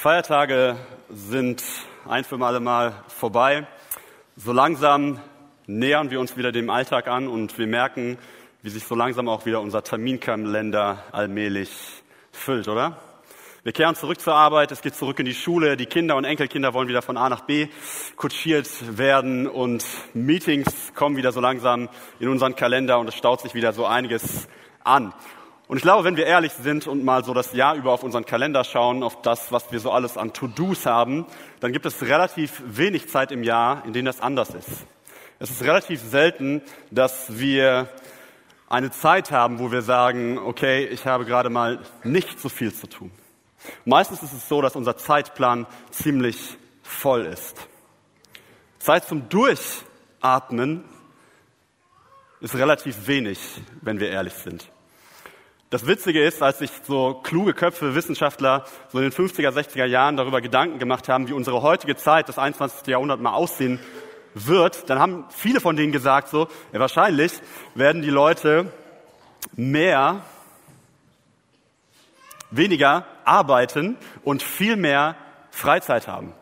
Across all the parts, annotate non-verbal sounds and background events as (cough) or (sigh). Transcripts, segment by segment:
Feiertage sind ein für alle Mal vorbei. So langsam nähern wir uns wieder dem Alltag an und wir merken, wie sich so langsam auch wieder unser Terminkalender allmählich füllt, oder? Wir kehren zurück zur Arbeit, es geht zurück in die Schule, die Kinder und Enkelkinder wollen wieder von A nach B kutschiert werden und Meetings kommen wieder so langsam in unseren Kalender und es staut sich wieder so einiges an. Und ich glaube, wenn wir ehrlich sind und mal so das Jahr über auf unseren Kalender schauen, auf das, was wir so alles an To-Dos haben, dann gibt es relativ wenig Zeit im Jahr, in denen das anders ist. Es ist relativ selten, dass wir eine Zeit haben, wo wir sagen, okay, ich habe gerade mal nicht so viel zu tun. Meistens ist es so, dass unser Zeitplan ziemlich voll ist. Zeit zum Durchatmen ist relativ wenig, wenn wir ehrlich sind. Das Witzige ist, als sich so kluge Köpfe, Wissenschaftler so in den 50er, 60er Jahren darüber Gedanken gemacht haben, wie unsere heutige Zeit, das 21. Jahrhundert mal aussehen wird, dann haben viele von denen gesagt so, ja, wahrscheinlich werden die Leute mehr, weniger arbeiten und viel mehr Freizeit haben.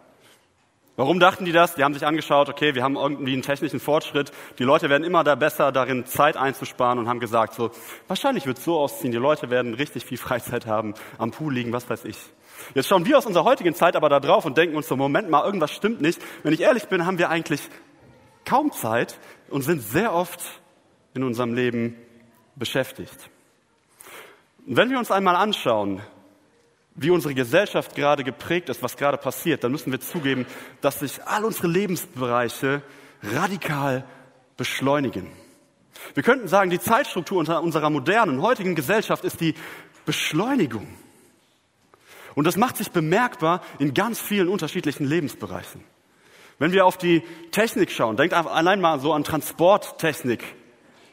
Warum dachten die das? Die haben sich angeschaut, okay, wir haben irgendwie einen technischen Fortschritt. Die Leute werden immer da besser darin, Zeit einzusparen und haben gesagt, so, wahrscheinlich wird es so ausziehen. Die Leute werden richtig viel (laughs) Freizeit haben, am Pool liegen, was weiß ich. Jetzt schauen wir aus unserer heutigen Zeit aber da drauf und denken uns so, Moment mal, irgendwas stimmt nicht. Wenn ich ehrlich bin, haben wir eigentlich kaum Zeit und sind sehr oft in unserem Leben beschäftigt. Und wenn wir uns einmal anschauen, wie unsere Gesellschaft gerade geprägt ist, was gerade passiert, dann müssen wir zugeben, dass sich all unsere Lebensbereiche radikal beschleunigen. Wir könnten sagen, die Zeitstruktur unserer modernen, heutigen Gesellschaft ist die Beschleunigung. Und das macht sich bemerkbar in ganz vielen unterschiedlichen Lebensbereichen. Wenn wir auf die Technik schauen, denkt allein mal so an Transporttechnik,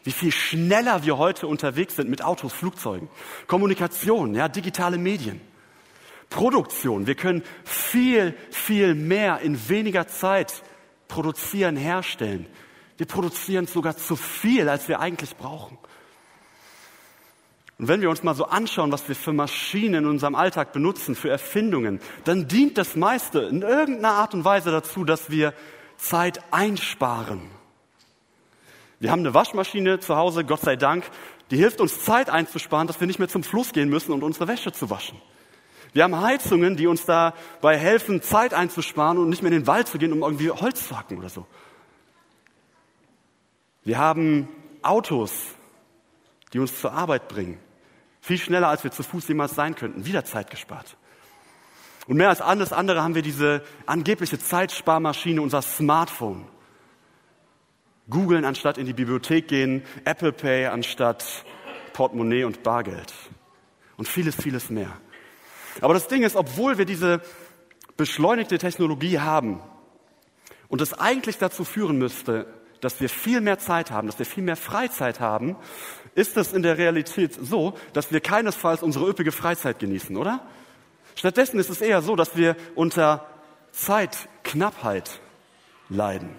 wie viel schneller wir heute unterwegs sind mit Autos, Flugzeugen, Kommunikation, ja, digitale Medien. Produktion. Wir können viel, viel mehr in weniger Zeit produzieren, herstellen. Wir produzieren sogar zu viel, als wir eigentlich brauchen. Und wenn wir uns mal so anschauen, was wir für Maschinen in unserem Alltag benutzen, für Erfindungen, dann dient das meiste in irgendeiner Art und Weise dazu, dass wir Zeit einsparen. Wir haben eine Waschmaschine zu Hause, Gott sei Dank, die hilft uns Zeit einzusparen, dass wir nicht mehr zum Fluss gehen müssen und unsere Wäsche zu waschen. Wir haben Heizungen, die uns dabei helfen, Zeit einzusparen und nicht mehr in den Wald zu gehen, um irgendwie Holz zu hacken oder so. Wir haben Autos, die uns zur Arbeit bringen. Viel schneller, als wir zu Fuß jemals sein könnten. Wieder Zeit gespart. Und mehr als alles andere haben wir diese angebliche Zeitsparmaschine, unser Smartphone. Googeln anstatt in die Bibliothek gehen, Apple Pay anstatt Portemonnaie und Bargeld. Und vieles, vieles mehr. Aber das Ding ist, obwohl wir diese beschleunigte Technologie haben und es eigentlich dazu führen müsste, dass wir viel mehr Zeit haben, dass wir viel mehr Freizeit haben, ist es in der Realität so, dass wir keinesfalls unsere üppige Freizeit genießen, oder? Stattdessen ist es eher so, dass wir unter Zeitknappheit leiden.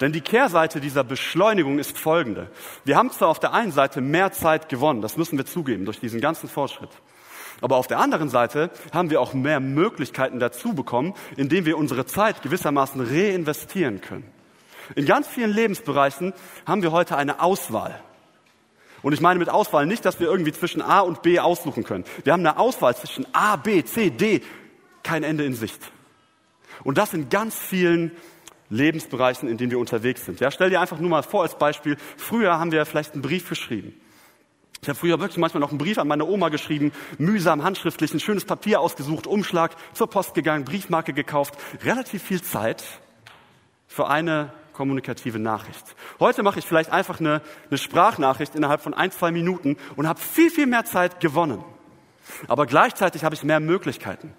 Denn die Kehrseite dieser Beschleunigung ist folgende. Wir haben zwar auf der einen Seite mehr Zeit gewonnen, das müssen wir zugeben, durch diesen ganzen Fortschritt. Aber auf der anderen Seite haben wir auch mehr Möglichkeiten dazu bekommen, indem wir unsere Zeit gewissermaßen reinvestieren können. In ganz vielen Lebensbereichen haben wir heute eine Auswahl. Und ich meine mit Auswahl nicht, dass wir irgendwie zwischen A und B aussuchen können. Wir haben eine Auswahl zwischen A, B, C, D, kein Ende in Sicht. Und das in ganz vielen Lebensbereichen, in denen wir unterwegs sind. Ja, stell dir einfach nur mal vor als Beispiel, früher haben wir vielleicht einen Brief geschrieben. Ich habe früher wirklich manchmal noch einen Brief an meine Oma geschrieben, mühsam handschriftlich, ein schönes Papier ausgesucht, Umschlag, zur Post gegangen, Briefmarke gekauft. Relativ viel Zeit für eine kommunikative Nachricht. Heute mache ich vielleicht einfach eine, eine Sprachnachricht innerhalb von ein, zwei Minuten und habe viel, viel mehr Zeit gewonnen. Aber gleichzeitig habe ich mehr Möglichkeiten.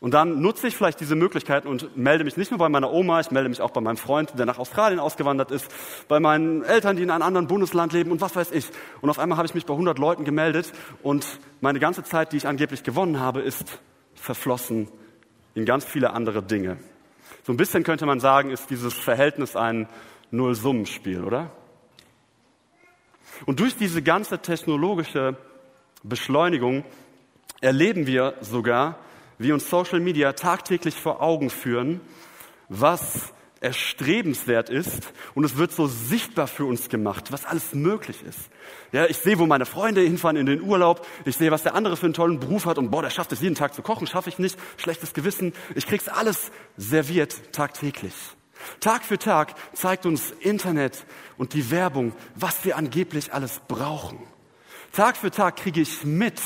Und dann nutze ich vielleicht diese Möglichkeiten und melde mich nicht nur bei meiner Oma, ich melde mich auch bei meinem Freund, der nach Australien ausgewandert ist, bei meinen Eltern, die in einem anderen Bundesland leben und was weiß ich. Und auf einmal habe ich mich bei 100 Leuten gemeldet und meine ganze Zeit, die ich angeblich gewonnen habe, ist verflossen in ganz viele andere Dinge. So ein bisschen könnte man sagen, ist dieses Verhältnis ein Nullsummenspiel, oder? Und durch diese ganze technologische Beschleunigung erleben wir sogar, wie uns Social Media tagtäglich vor Augen führen, was erstrebenswert ist und es wird so sichtbar für uns gemacht, was alles möglich ist. Ja, ich sehe, wo meine Freunde hinfahren in den Urlaub, ich sehe, was der andere für einen tollen Beruf hat und boah, der schafft es jeden Tag zu kochen, schaffe ich nicht, schlechtes Gewissen, ich krieg's alles serviert tagtäglich. Tag für Tag zeigt uns Internet und die Werbung, was wir angeblich alles brauchen. Tag für Tag kriege ich mit,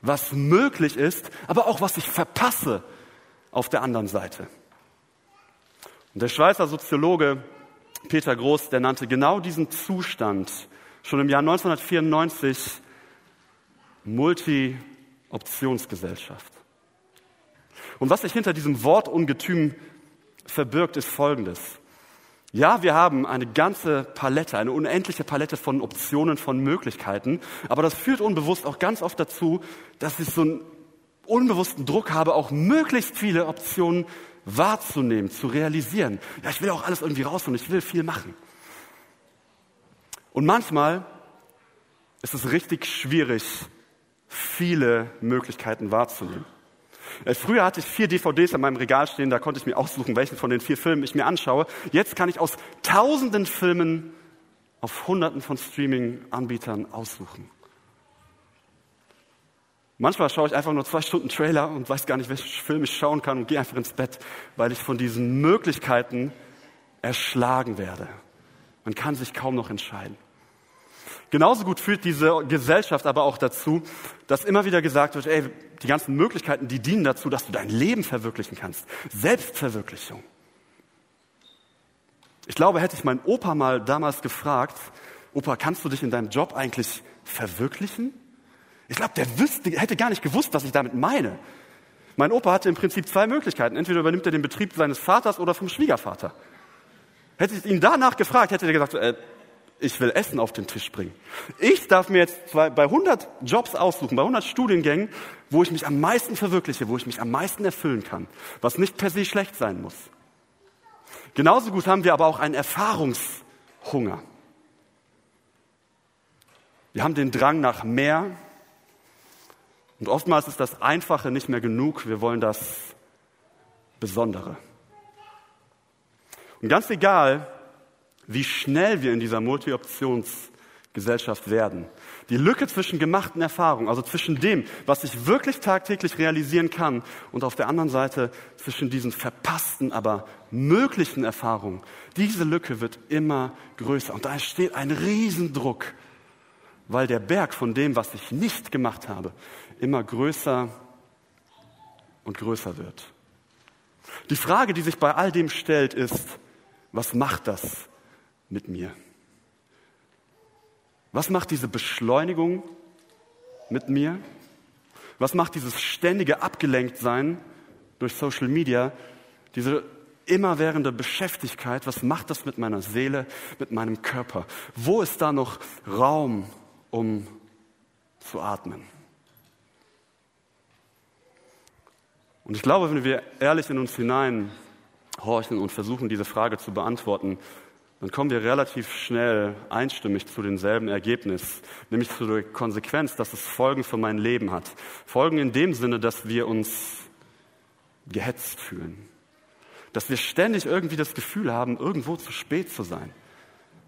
was möglich ist, aber auch was ich verpasse auf der anderen Seite. Und der Schweizer Soziologe Peter Groß, der nannte genau diesen Zustand schon im Jahr 1994 Multi-Optionsgesellschaft. Und was sich hinter diesem Wortungetüm verbirgt, ist Folgendes. Ja, wir haben eine ganze Palette, eine unendliche Palette von Optionen, von Möglichkeiten, aber das führt unbewusst auch ganz oft dazu, dass ich so einen unbewussten Druck habe, auch möglichst viele Optionen wahrzunehmen, zu realisieren. Ja, ich will auch alles irgendwie raus und ich will viel machen. Und manchmal ist es richtig schwierig, viele Möglichkeiten wahrzunehmen. Äh, früher hatte ich vier DVDs in meinem Regal stehen, da konnte ich mir aussuchen, welchen von den vier Filmen ich mir anschaue. Jetzt kann ich aus tausenden Filmen auf hunderten von Streaming-Anbietern aussuchen. Manchmal schaue ich einfach nur zwei Stunden Trailer und weiß gar nicht, welchen Film ich schauen kann und gehe einfach ins Bett, weil ich von diesen Möglichkeiten erschlagen werde. Man kann sich kaum noch entscheiden. Genauso gut führt diese Gesellschaft aber auch dazu, dass immer wieder gesagt wird, ey, die ganzen Möglichkeiten, die dienen dazu, dass du dein Leben verwirklichen kannst. Selbstverwirklichung. Ich glaube, hätte ich meinen Opa mal damals gefragt, Opa, kannst du dich in deinem Job eigentlich verwirklichen? Ich glaube, der wüsste, hätte gar nicht gewusst, was ich damit meine. Mein Opa hatte im Prinzip zwei Möglichkeiten. Entweder übernimmt er den Betrieb seines Vaters oder vom Schwiegervater. Hätte ich ihn danach gefragt, hätte er gesagt, äh, ich will Essen auf den Tisch bringen. Ich darf mir jetzt bei 100 Jobs aussuchen, bei 100 Studiengängen, wo ich mich am meisten verwirkliche, wo ich mich am meisten erfüllen kann, was nicht per se schlecht sein muss. Genauso gut haben wir aber auch einen Erfahrungshunger. Wir haben den Drang nach mehr, und oftmals ist das Einfache nicht mehr genug. Wir wollen das Besondere. Und ganz egal, wie schnell wir in dieser Multi-Options-Gesellschaft werden, die Lücke zwischen gemachten Erfahrungen, also zwischen dem, was ich wirklich tagtäglich realisieren kann, und auf der anderen Seite zwischen diesen verpassten, aber möglichen Erfahrungen, diese Lücke wird immer größer. Und da entsteht ein Riesendruck, weil der Berg von dem, was ich nicht gemacht habe, immer größer und größer wird. Die Frage, die sich bei all dem stellt, ist, was macht das mit mir? Was macht diese Beschleunigung mit mir? Was macht dieses ständige Abgelenktsein durch Social Media, diese immerwährende Beschäftigkeit, was macht das mit meiner Seele, mit meinem Körper? Wo ist da noch Raum, um zu atmen? Und ich glaube, wenn wir ehrlich in uns hineinhorchen und versuchen, diese Frage zu beantworten, dann kommen wir relativ schnell einstimmig zu demselben Ergebnis, nämlich zu der Konsequenz, dass es Folgen für mein Leben hat. Folgen in dem Sinne, dass wir uns gehetzt fühlen. Dass wir ständig irgendwie das Gefühl haben, irgendwo zu spät zu sein.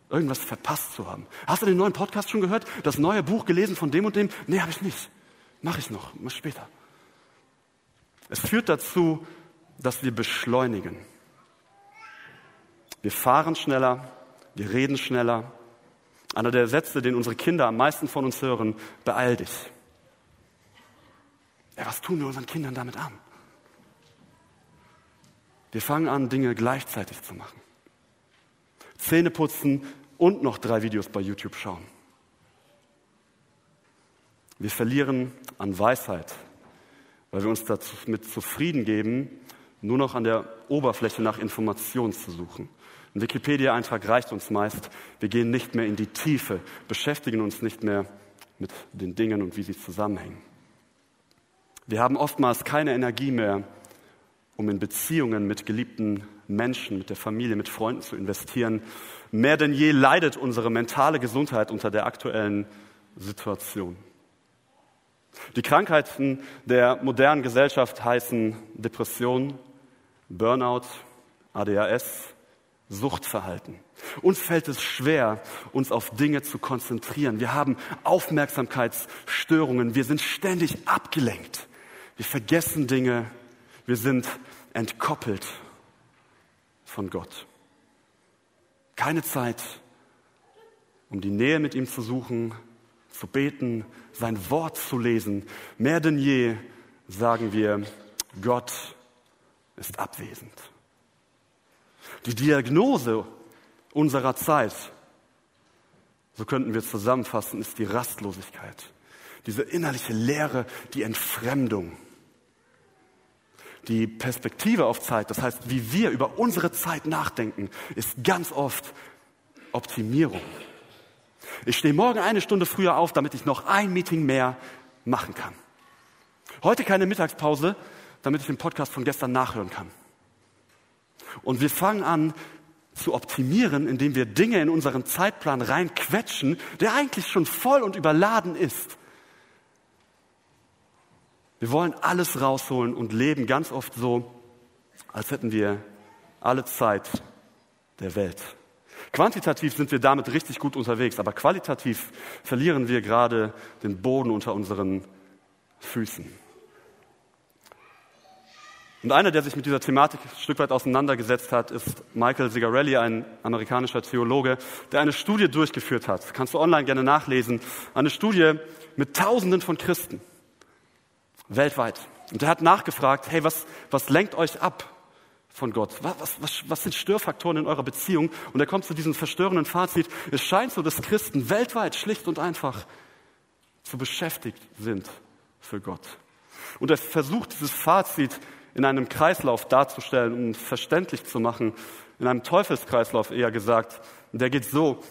Irgendwas verpasst zu haben. Hast du den neuen Podcast schon gehört? Das neue Buch gelesen von dem und dem? Nee, habe ich nicht. Mach ich noch, mal später. Es führt dazu, dass wir beschleunigen. Wir fahren schneller, wir reden schneller. Einer der Sätze, den unsere Kinder am meisten von uns hören, beeil dich. Ja, was tun wir unseren Kindern damit an? Wir fangen an, Dinge gleichzeitig zu machen. Zähne putzen und noch drei Videos bei YouTube schauen. Wir verlieren an Weisheit, weil wir uns damit zufrieden geben, nur noch an der Oberfläche nach Informationen zu suchen. Ein Wikipedia-Eintrag reicht uns meist. Wir gehen nicht mehr in die Tiefe, beschäftigen uns nicht mehr mit den Dingen und wie sie zusammenhängen. Wir haben oftmals keine Energie mehr, um in Beziehungen mit geliebten Menschen, mit der Familie, mit Freunden zu investieren. Mehr denn je leidet unsere mentale Gesundheit unter der aktuellen Situation. Die Krankheiten der modernen Gesellschaft heißen Depression, Burnout, ADHS, Suchtverhalten. Uns fällt es schwer, uns auf Dinge zu konzentrieren. Wir haben Aufmerksamkeitsstörungen. Wir sind ständig abgelenkt. Wir vergessen Dinge. Wir sind entkoppelt von Gott. Keine Zeit, um die Nähe mit ihm zu suchen, zu beten, sein Wort zu lesen. Mehr denn je sagen wir, Gott ist abwesend. Die Diagnose unserer Zeit, so könnten wir zusammenfassen, ist die Rastlosigkeit. Diese innerliche Leere, die Entfremdung. Die Perspektive auf Zeit, das heißt, wie wir über unsere Zeit nachdenken, ist ganz oft Optimierung. Ich stehe morgen eine Stunde früher auf, damit ich noch ein Meeting mehr machen kann. Heute keine Mittagspause, damit ich den Podcast von gestern nachhören kann. Und wir fangen an zu optimieren, indem wir Dinge in unseren Zeitplan reinquetschen, der eigentlich schon voll und überladen ist. Wir wollen alles rausholen und leben ganz oft so, als hätten wir alle Zeit der Welt. Quantitativ sind wir damit richtig gut unterwegs, aber qualitativ verlieren wir gerade den Boden unter unseren Füßen. Und einer, der sich mit dieser Thematik ein Stück weit auseinandergesetzt hat, ist Michael Sigarelli, ein amerikanischer Theologe, der eine Studie durchgeführt hat. Kannst du online gerne nachlesen. Eine Studie mit Tausenden von Christen weltweit. Und er hat nachgefragt, hey, was, was lenkt euch ab von Gott? Was, was, was sind Störfaktoren in eurer Beziehung? Und er kommt zu diesem verstörenden Fazit. Es scheint so, dass Christen weltweit schlicht und einfach zu beschäftigt sind für Gott. Und er versucht dieses Fazit in einem Kreislauf darzustellen, um es verständlich zu machen, in einem Teufelskreislauf eher gesagt. Der geht so,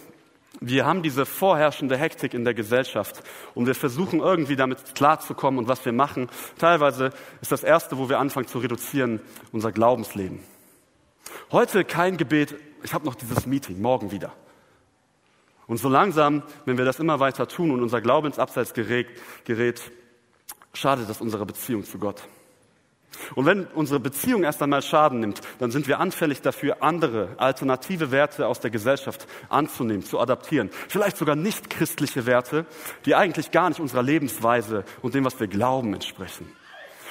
wir haben diese vorherrschende Hektik in der Gesellschaft und wir versuchen irgendwie damit klarzukommen und was wir machen. Teilweise ist das Erste, wo wir anfangen zu reduzieren, unser Glaubensleben. Heute kein Gebet, ich habe noch dieses Meeting, morgen wieder. Und so langsam, wenn wir das immer weiter tun und unser Glaube ins Abseits gerät, gerät schadet das unserer Beziehung zu Gott. Und wenn unsere Beziehung erst einmal Schaden nimmt, dann sind wir anfällig dafür, andere alternative Werte aus der Gesellschaft anzunehmen, zu adaptieren. Vielleicht sogar nicht christliche Werte, die eigentlich gar nicht unserer Lebensweise und dem, was wir glauben, entsprechen.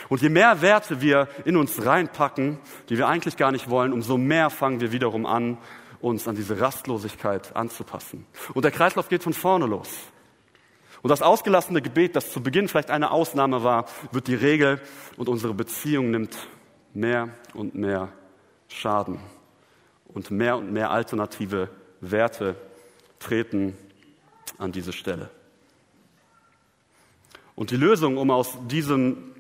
Und je mehr Werte wir in uns reinpacken, die wir eigentlich gar nicht wollen, umso mehr fangen wir wiederum an, uns an diese Rastlosigkeit anzupassen. Und der Kreislauf geht von vorne los. Und das ausgelassene Gebet, das zu Beginn vielleicht eine Ausnahme war, wird die Regel und unsere Beziehung nimmt mehr und mehr Schaden. Und mehr und mehr alternative Werte treten an diese Stelle. Und die Lösung, um aus diesem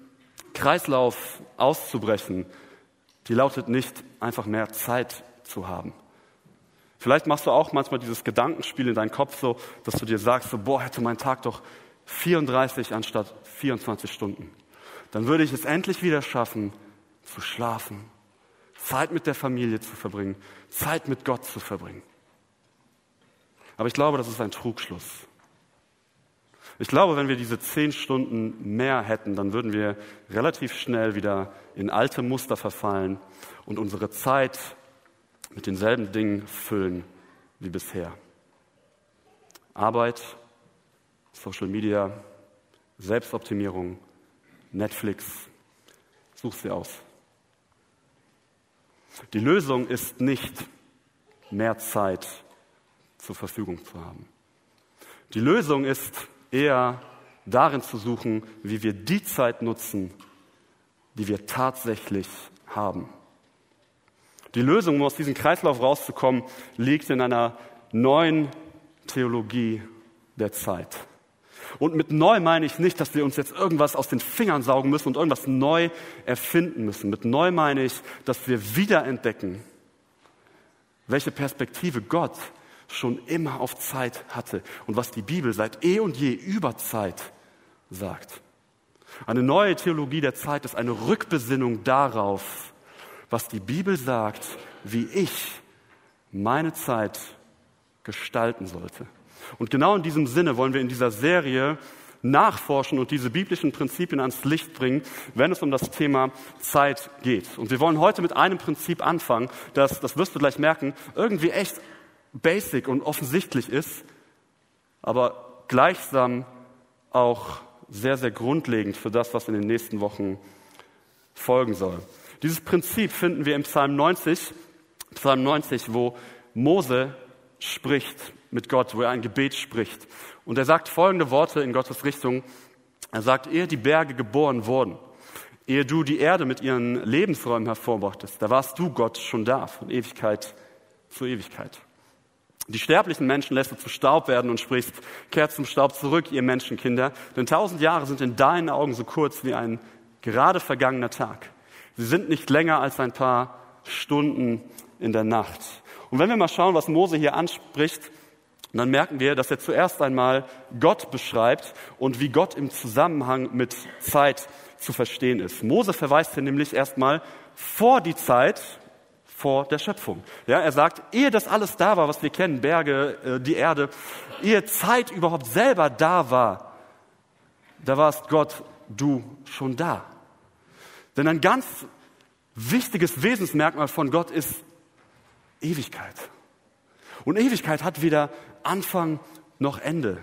Kreislauf auszubrechen, die lautet nicht einfach mehr Zeit zu haben. Vielleicht machst du auch manchmal dieses Gedankenspiel in deinem Kopf so, dass du dir sagst, so, boah, hätte mein Tag doch 34 anstatt 24 Stunden. Dann würde ich es endlich wieder schaffen, zu schlafen, Zeit mit der Familie zu verbringen, Zeit mit Gott zu verbringen. Aber ich glaube, das ist ein Trugschluss. Ich glaube, wenn wir diese zehn Stunden mehr hätten, dann würden wir relativ schnell wieder in alte Muster verfallen und unsere Zeit mit denselben Dingen füllen wie bisher. Arbeit, Social Media, Selbstoptimierung, Netflix, such sie aus. Die Lösung ist nicht, mehr Zeit zur Verfügung zu haben. Die Lösung ist eher darin zu suchen, wie wir die Zeit nutzen, die wir tatsächlich haben. Die Lösung, um aus diesem Kreislauf rauszukommen, liegt in einer neuen Theologie der Zeit. Und mit neu meine ich nicht, dass wir uns jetzt irgendwas aus den Fingern saugen müssen und irgendwas neu erfinden müssen. Mit neu meine ich, dass wir wiederentdecken, welche Perspektive Gott schon immer auf Zeit hatte und was die Bibel seit eh und je über Zeit sagt. Eine neue Theologie der Zeit ist eine Rückbesinnung darauf, was die Bibel sagt, wie ich meine Zeit gestalten sollte. Und genau in diesem Sinne wollen wir in dieser Serie nachforschen und diese biblischen Prinzipien ans Licht bringen, wenn es um das Thema Zeit geht. Und wir wollen heute mit einem Prinzip anfangen, das, das wirst du gleich merken, irgendwie echt basic und offensichtlich ist, aber gleichsam auch sehr, sehr grundlegend für das, was in den nächsten Wochen folgen soll. Dieses Prinzip finden wir im Psalm 90, Psalm 90, wo Mose spricht mit Gott, wo er ein Gebet spricht. Und er sagt folgende Worte in Gottes Richtung. Er sagt, ehe die Berge geboren wurden, ehe du die Erde mit ihren Lebensräumen hervorbrachtest, da warst du Gott schon da, von Ewigkeit zu Ewigkeit. Die sterblichen Menschen lässt du zu Staub werden und sprichst, kehrt zum Staub zurück, ihr Menschenkinder, denn tausend Jahre sind in deinen Augen so kurz wie ein gerade vergangener Tag. Sie sind nicht länger als ein paar Stunden in der Nacht. Und wenn wir mal schauen, was Mose hier anspricht, dann merken wir, dass er zuerst einmal Gott beschreibt und wie Gott im Zusammenhang mit Zeit zu verstehen ist. Mose verweist hier nämlich erstmal vor die Zeit, vor der Schöpfung. Ja, er sagt, ehe das alles da war, was wir kennen, Berge, äh, die Erde, ehe Zeit überhaupt selber da war, da warst Gott, du schon da. Denn ein ganz wichtiges Wesensmerkmal von Gott ist Ewigkeit. Und Ewigkeit hat weder Anfang noch Ende.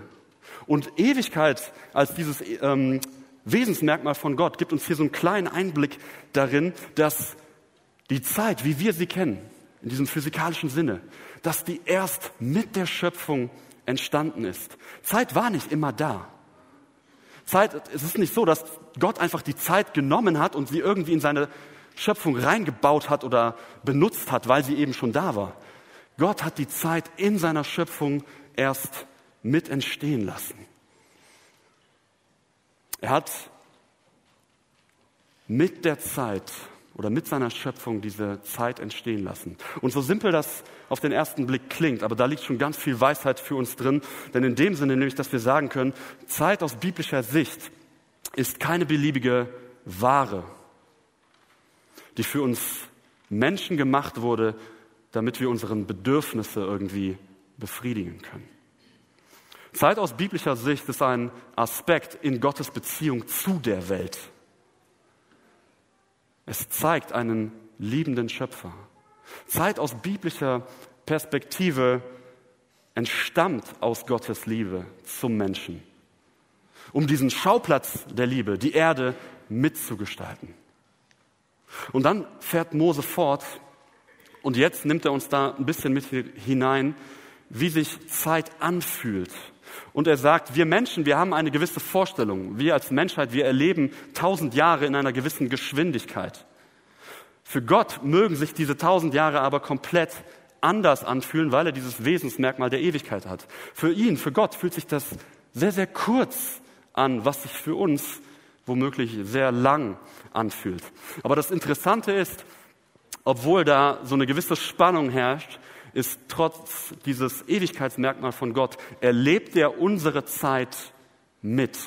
Und Ewigkeit als dieses ähm, Wesensmerkmal von Gott gibt uns hier so einen kleinen Einblick darin, dass die Zeit, wie wir sie kennen, in diesem physikalischen Sinne, dass die erst mit der Schöpfung entstanden ist. Zeit war nicht immer da. Zeit, es ist nicht so, dass Gott einfach die Zeit genommen hat und sie irgendwie in seine Schöpfung reingebaut hat oder benutzt hat, weil sie eben schon da war. Gott hat die Zeit in seiner Schöpfung erst mit entstehen lassen. Er hat mit der Zeit oder mit seiner Schöpfung diese Zeit entstehen lassen. Und so simpel das auf den ersten Blick klingt, aber da liegt schon ganz viel Weisheit für uns drin, denn in dem Sinne nämlich, dass wir sagen können, Zeit aus biblischer Sicht ist keine beliebige Ware, die für uns Menschen gemacht wurde, damit wir unseren Bedürfnisse irgendwie befriedigen können. Zeit aus biblischer Sicht ist ein Aspekt in Gottes Beziehung zu der Welt. Es zeigt einen liebenden Schöpfer. Zeit aus biblischer Perspektive entstammt aus Gottes Liebe zum Menschen, um diesen Schauplatz der Liebe, die Erde, mitzugestalten. Und dann fährt Mose fort und jetzt nimmt er uns da ein bisschen mit hinein, wie sich Zeit anfühlt. Und er sagt, wir Menschen, wir haben eine gewisse Vorstellung. Wir als Menschheit, wir erleben tausend Jahre in einer gewissen Geschwindigkeit. Für Gott mögen sich diese tausend Jahre aber komplett anders anfühlen, weil er dieses Wesensmerkmal der Ewigkeit hat. Für ihn, für Gott fühlt sich das sehr, sehr kurz an, was sich für uns womöglich sehr lang anfühlt. Aber das Interessante ist, obwohl da so eine gewisse Spannung herrscht, ist trotz dieses Ewigkeitsmerkmal von Gott, erlebt er unsere Zeit mit.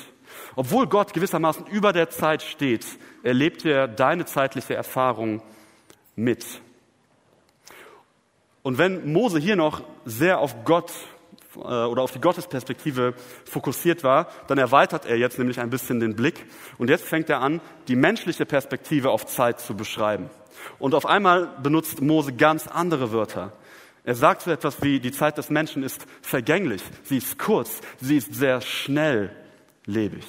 Obwohl Gott gewissermaßen über der Zeit steht, erlebt er deine zeitliche Erfahrung mit. Und wenn Mose hier noch sehr auf Gott äh, oder auf die Gottesperspektive fokussiert war, dann erweitert er jetzt nämlich ein bisschen den Blick und jetzt fängt er an, die menschliche Perspektive auf Zeit zu beschreiben. Und auf einmal benutzt Mose ganz andere Wörter. Er sagt so etwas wie, die Zeit des Menschen ist vergänglich, sie ist kurz, sie ist sehr schnelllebig.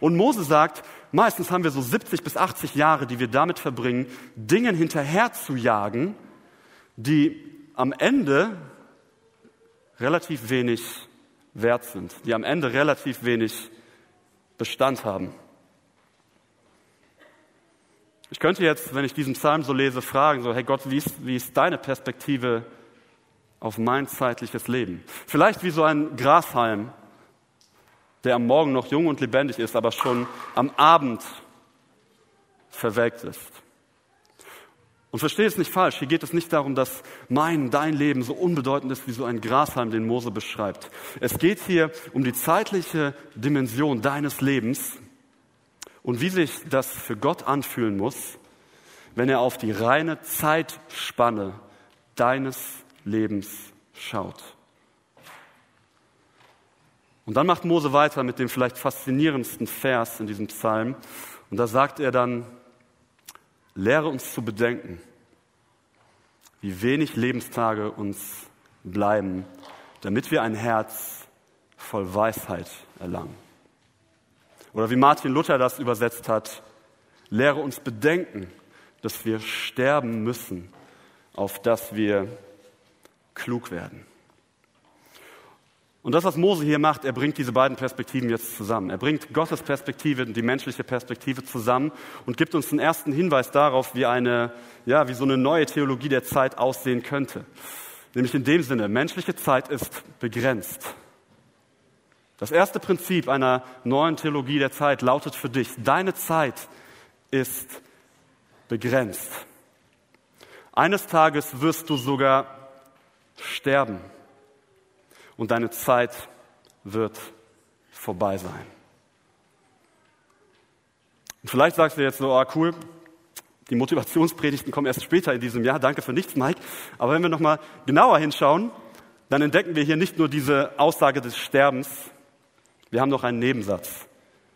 Und Mose sagt, meistens haben wir so 70 bis 80 Jahre, die wir damit verbringen, Dingen hinterher zu jagen, die am Ende relativ wenig wert sind, die am Ende relativ wenig Bestand haben. Ich könnte jetzt, wenn ich diesen Psalm so lese, fragen, so, hey Gott, wie ist, wie ist deine Perspektive auf mein zeitliches Leben? Vielleicht wie so ein Grashalm, der am Morgen noch jung und lebendig ist, aber schon am Abend verwelkt ist. Und verstehe es nicht falsch, hier geht es nicht darum, dass mein, dein Leben so unbedeutend ist wie so ein Grashalm, den Mose beschreibt. Es geht hier um die zeitliche Dimension deines Lebens und wie sich das für Gott anfühlen muss, wenn er auf die reine Zeitspanne deines Lebens schaut. Und dann macht Mose weiter mit dem vielleicht faszinierendsten Vers in diesem Psalm. Und da sagt er dann, lehre uns zu bedenken, wie wenig Lebenstage uns bleiben, damit wir ein Herz voll Weisheit erlangen. Oder wie Martin Luther das übersetzt hat, lehre uns bedenken, dass wir sterben müssen, auf dass wir klug werden. Und das, was Mose hier macht, er bringt diese beiden Perspektiven jetzt zusammen. Er bringt Gottes Perspektive und die menschliche Perspektive zusammen und gibt uns einen ersten Hinweis darauf, wie eine, ja, wie so eine neue Theologie der Zeit aussehen könnte. Nämlich in dem Sinne, menschliche Zeit ist begrenzt. Das erste Prinzip einer neuen Theologie der Zeit lautet für dich, deine Zeit ist begrenzt. Eines Tages wirst du sogar sterben und deine Zeit wird vorbei sein. Und vielleicht sagst du jetzt so, ah cool, die Motivationspredigten kommen erst später in diesem Jahr. Danke für nichts, Mike. Aber wenn wir nochmal genauer hinschauen, dann entdecken wir hier nicht nur diese Aussage des Sterbens, wir haben noch einen Nebensatz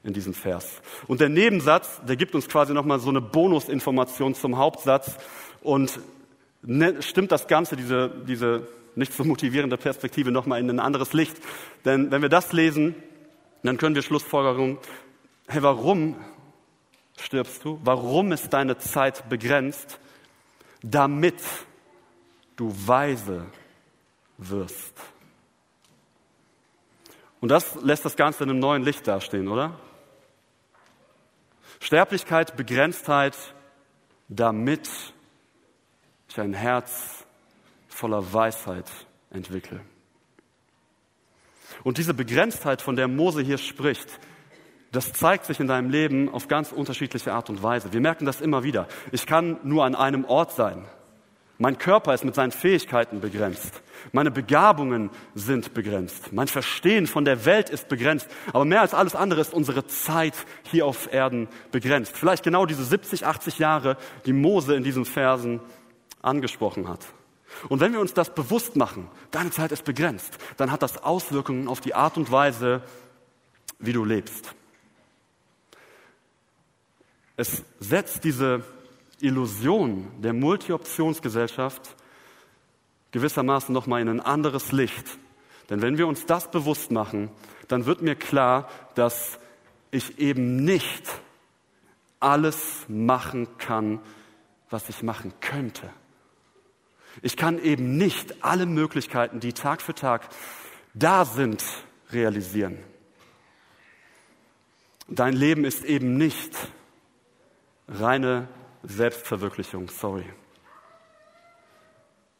in diesem Vers. Und der Nebensatz, der gibt uns quasi nochmal so eine Bonusinformation zum Hauptsatz und stimmt das Ganze, diese, diese nicht so motivierende Perspektive nochmal in ein anderes Licht. Denn wenn wir das lesen, dann können wir Schlussfolgerungen, hey, warum stirbst du? Warum ist deine Zeit begrenzt? Damit du weise wirst. Und das lässt das Ganze in einem neuen Licht dastehen, oder? Sterblichkeit, Begrenztheit, damit ich ein Herz voller Weisheit entwickle. Und diese Begrenztheit, von der Mose hier spricht, das zeigt sich in deinem Leben auf ganz unterschiedliche Art und Weise. Wir merken das immer wieder. Ich kann nur an einem Ort sein. Mein Körper ist mit seinen Fähigkeiten begrenzt. Meine Begabungen sind begrenzt. Mein Verstehen von der Welt ist begrenzt. Aber mehr als alles andere ist unsere Zeit hier auf Erden begrenzt. Vielleicht genau diese 70, 80 Jahre, die Mose in diesen Versen angesprochen hat. Und wenn wir uns das bewusst machen, deine Zeit ist begrenzt, dann hat das Auswirkungen auf die Art und Weise, wie du lebst. Es setzt diese Illusion der Multi-Optionsgesellschaft gewissermaßen nochmal in ein anderes Licht. Denn wenn wir uns das bewusst machen, dann wird mir klar, dass ich eben nicht alles machen kann, was ich machen könnte. Ich kann eben nicht alle Möglichkeiten, die Tag für Tag da sind, realisieren. Dein Leben ist eben nicht reine Selbstverwirklichung, sorry.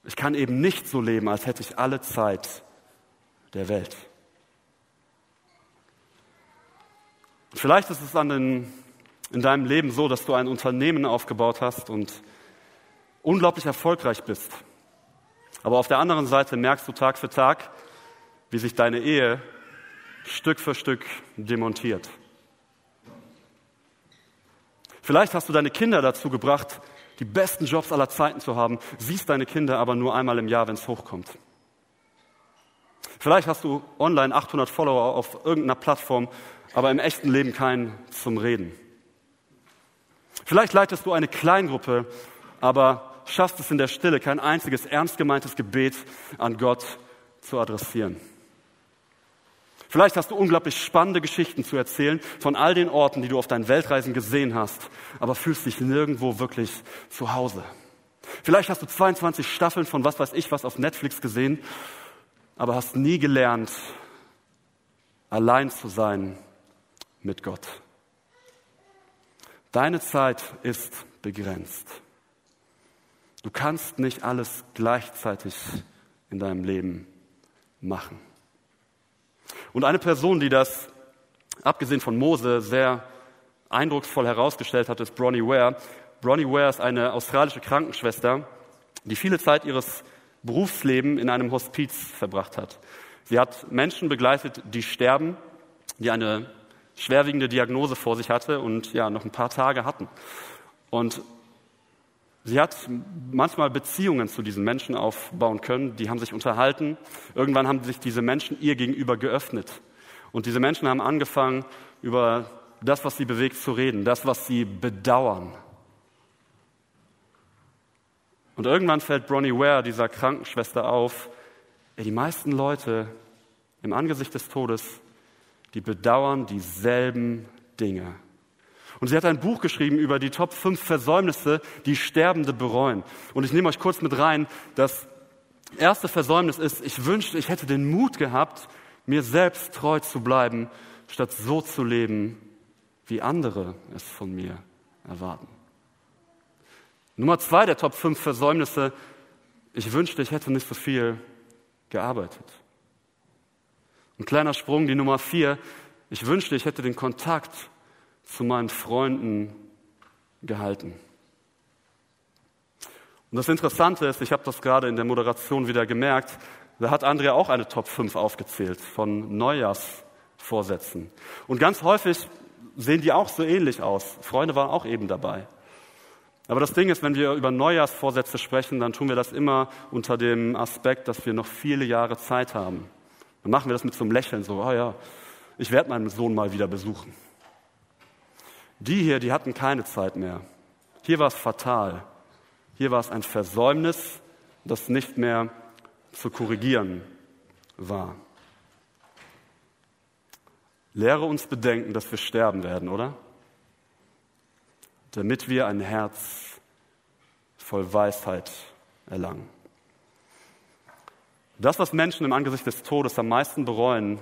Ich kann eben nicht so leben, als hätte ich alle Zeit der Welt. Vielleicht ist es dann in, in deinem Leben so, dass du ein Unternehmen aufgebaut hast und unglaublich erfolgreich bist. Aber auf der anderen Seite merkst du Tag für Tag, wie sich deine Ehe Stück für Stück demontiert. Vielleicht hast du deine Kinder dazu gebracht, die besten Jobs aller Zeiten zu haben, siehst deine Kinder aber nur einmal im Jahr, wenn es hochkommt. Vielleicht hast du online 800 Follower auf irgendeiner Plattform, aber im echten Leben keinen zum Reden. Vielleicht leitest du eine Kleingruppe, aber schaffst es in der Stille, kein einziges ernst gemeintes Gebet an Gott zu adressieren. Vielleicht hast du unglaublich spannende Geschichten zu erzählen von all den Orten, die du auf deinen Weltreisen gesehen hast, aber fühlst dich nirgendwo wirklich zu Hause. Vielleicht hast du 22 Staffeln von was weiß ich was auf Netflix gesehen, aber hast nie gelernt, allein zu sein mit Gott. Deine Zeit ist begrenzt. Du kannst nicht alles gleichzeitig in deinem Leben machen. Und eine Person, die das, abgesehen von Mose, sehr eindrucksvoll herausgestellt hat, ist Bronnie Ware. Bronnie Ware ist eine australische Krankenschwester, die viele Zeit ihres Berufslebens in einem Hospiz verbracht hat. Sie hat Menschen begleitet, die sterben, die eine schwerwiegende Diagnose vor sich hatte und ja, noch ein paar Tage hatten. Und Sie hat manchmal Beziehungen zu diesen Menschen aufbauen können, die haben sich unterhalten. Irgendwann haben sich diese Menschen ihr gegenüber geöffnet. Und diese Menschen haben angefangen, über das, was sie bewegt, zu reden, das, was sie bedauern. Und irgendwann fällt Bronnie Ware, dieser Krankenschwester, auf, die meisten Leute im Angesicht des Todes, die bedauern dieselben Dinge. Und sie hat ein Buch geschrieben über die Top 5 Versäumnisse, die Sterbende bereuen. Und ich nehme euch kurz mit rein. Das erste Versäumnis ist, ich wünschte, ich hätte den Mut gehabt, mir selbst treu zu bleiben, statt so zu leben, wie andere es von mir erwarten. Nummer zwei der Top 5 Versäumnisse, ich wünschte, ich hätte nicht so viel gearbeitet. Ein kleiner Sprung, die Nummer vier, ich wünschte, ich hätte den Kontakt zu meinen Freunden gehalten. Und das Interessante ist, ich habe das gerade in der Moderation wieder gemerkt, da hat Andrea auch eine Top 5 aufgezählt von Neujahrsvorsätzen. Und ganz häufig sehen die auch so ähnlich aus. Freunde waren auch eben dabei. Aber das Ding ist, wenn wir über Neujahrsvorsätze sprechen, dann tun wir das immer unter dem Aspekt, dass wir noch viele Jahre Zeit haben. Dann machen wir das mit so einem Lächeln, so, oh ja, ich werde meinen Sohn mal wieder besuchen. Die hier, die hatten keine Zeit mehr. Hier war es fatal. Hier war es ein Versäumnis, das nicht mehr zu korrigieren war. Lehre uns bedenken, dass wir sterben werden, oder? Damit wir ein Herz voll Weisheit erlangen. Das, was Menschen im Angesicht des Todes am meisten bereuen,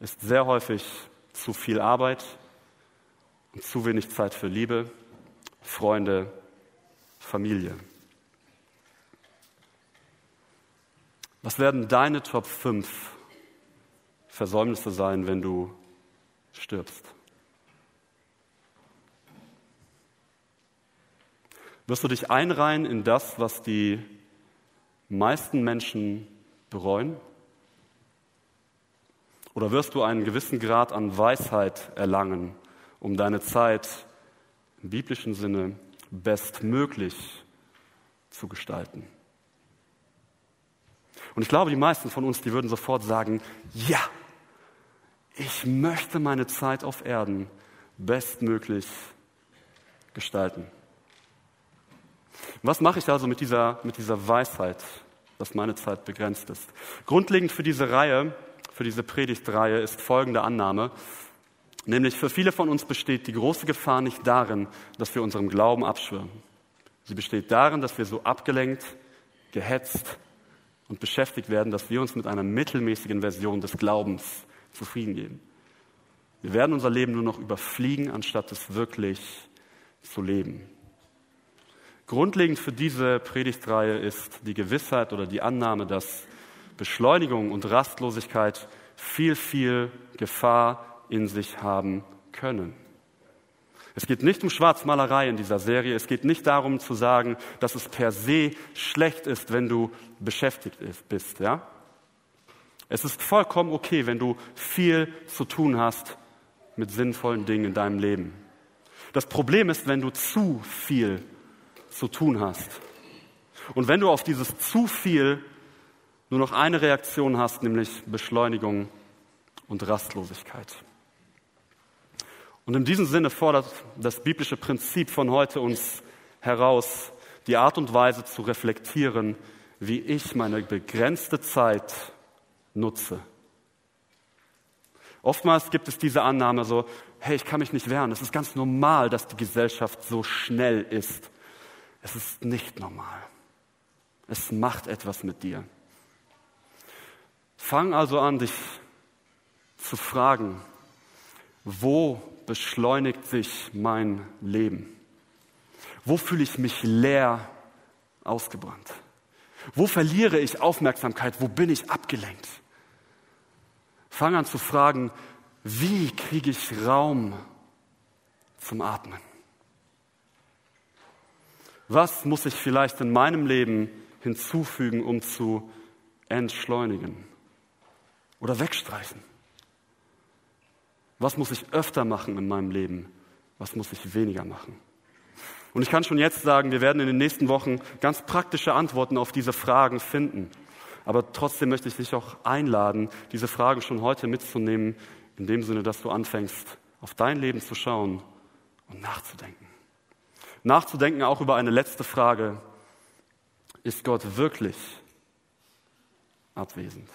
ist sehr häufig zu viel Arbeit zu wenig Zeit für Liebe, Freunde, Familie. Was werden deine Top 5 Versäumnisse sein, wenn du stirbst? Wirst du dich einreihen in das, was die meisten Menschen bereuen? Oder wirst du einen gewissen Grad an Weisheit erlangen, um deine Zeit im biblischen Sinne bestmöglich zu gestalten? Und ich glaube, die meisten von uns, die würden sofort sagen, ja, ich möchte meine Zeit auf Erden bestmöglich gestalten. Was mache ich also mit dieser, mit dieser Weisheit, dass meine Zeit begrenzt ist? Grundlegend für diese Reihe, für diese Predigtreihe ist folgende Annahme. Nämlich für viele von uns besteht die große Gefahr nicht darin, dass wir unserem Glauben abschwören. Sie besteht darin, dass wir so abgelenkt, gehetzt und beschäftigt werden, dass wir uns mit einer mittelmäßigen Version des Glaubens zufrieden geben. Wir werden unser Leben nur noch überfliegen, anstatt es wirklich zu leben. Grundlegend für diese Predigtreihe ist die Gewissheit oder die Annahme, dass Beschleunigung und Rastlosigkeit viel, viel Gefahr in sich haben können. Es geht nicht um Schwarzmalerei in dieser Serie. Es geht nicht darum zu sagen, dass es per se schlecht ist, wenn du beschäftigt bist. Ja? Es ist vollkommen okay, wenn du viel zu tun hast mit sinnvollen Dingen in deinem Leben. Das Problem ist, wenn du zu viel zu tun hast. Und wenn du auf dieses zu viel nur noch eine Reaktion hast, nämlich Beschleunigung und Rastlosigkeit. Und in diesem Sinne fordert das biblische Prinzip von heute uns heraus, die Art und Weise zu reflektieren, wie ich meine begrenzte Zeit nutze. Oftmals gibt es diese Annahme so, hey, ich kann mich nicht wehren. Es ist ganz normal, dass die Gesellschaft so schnell ist. Es ist nicht normal. Es macht etwas mit dir. Fang also an, dich zu fragen, wo beschleunigt sich mein Leben? Wo fühle ich mich leer ausgebrannt? Wo verliere ich Aufmerksamkeit? Wo bin ich abgelenkt? Fang an zu fragen, wie kriege ich Raum zum Atmen? Was muss ich vielleicht in meinem Leben hinzufügen, um zu entschleunigen oder wegstreichen? Was muss ich öfter machen in meinem Leben? Was muss ich weniger machen? Und ich kann schon jetzt sagen, wir werden in den nächsten Wochen ganz praktische Antworten auf diese Fragen finden. Aber trotzdem möchte ich dich auch einladen, diese Frage schon heute mitzunehmen, in dem Sinne, dass du anfängst, auf dein Leben zu schauen und nachzudenken. Nachzudenken auch über eine letzte Frage. Ist Gott wirklich abwesend?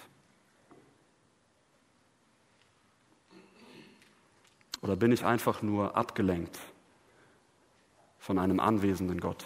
Oder bin ich einfach nur abgelenkt von einem anwesenden Gott?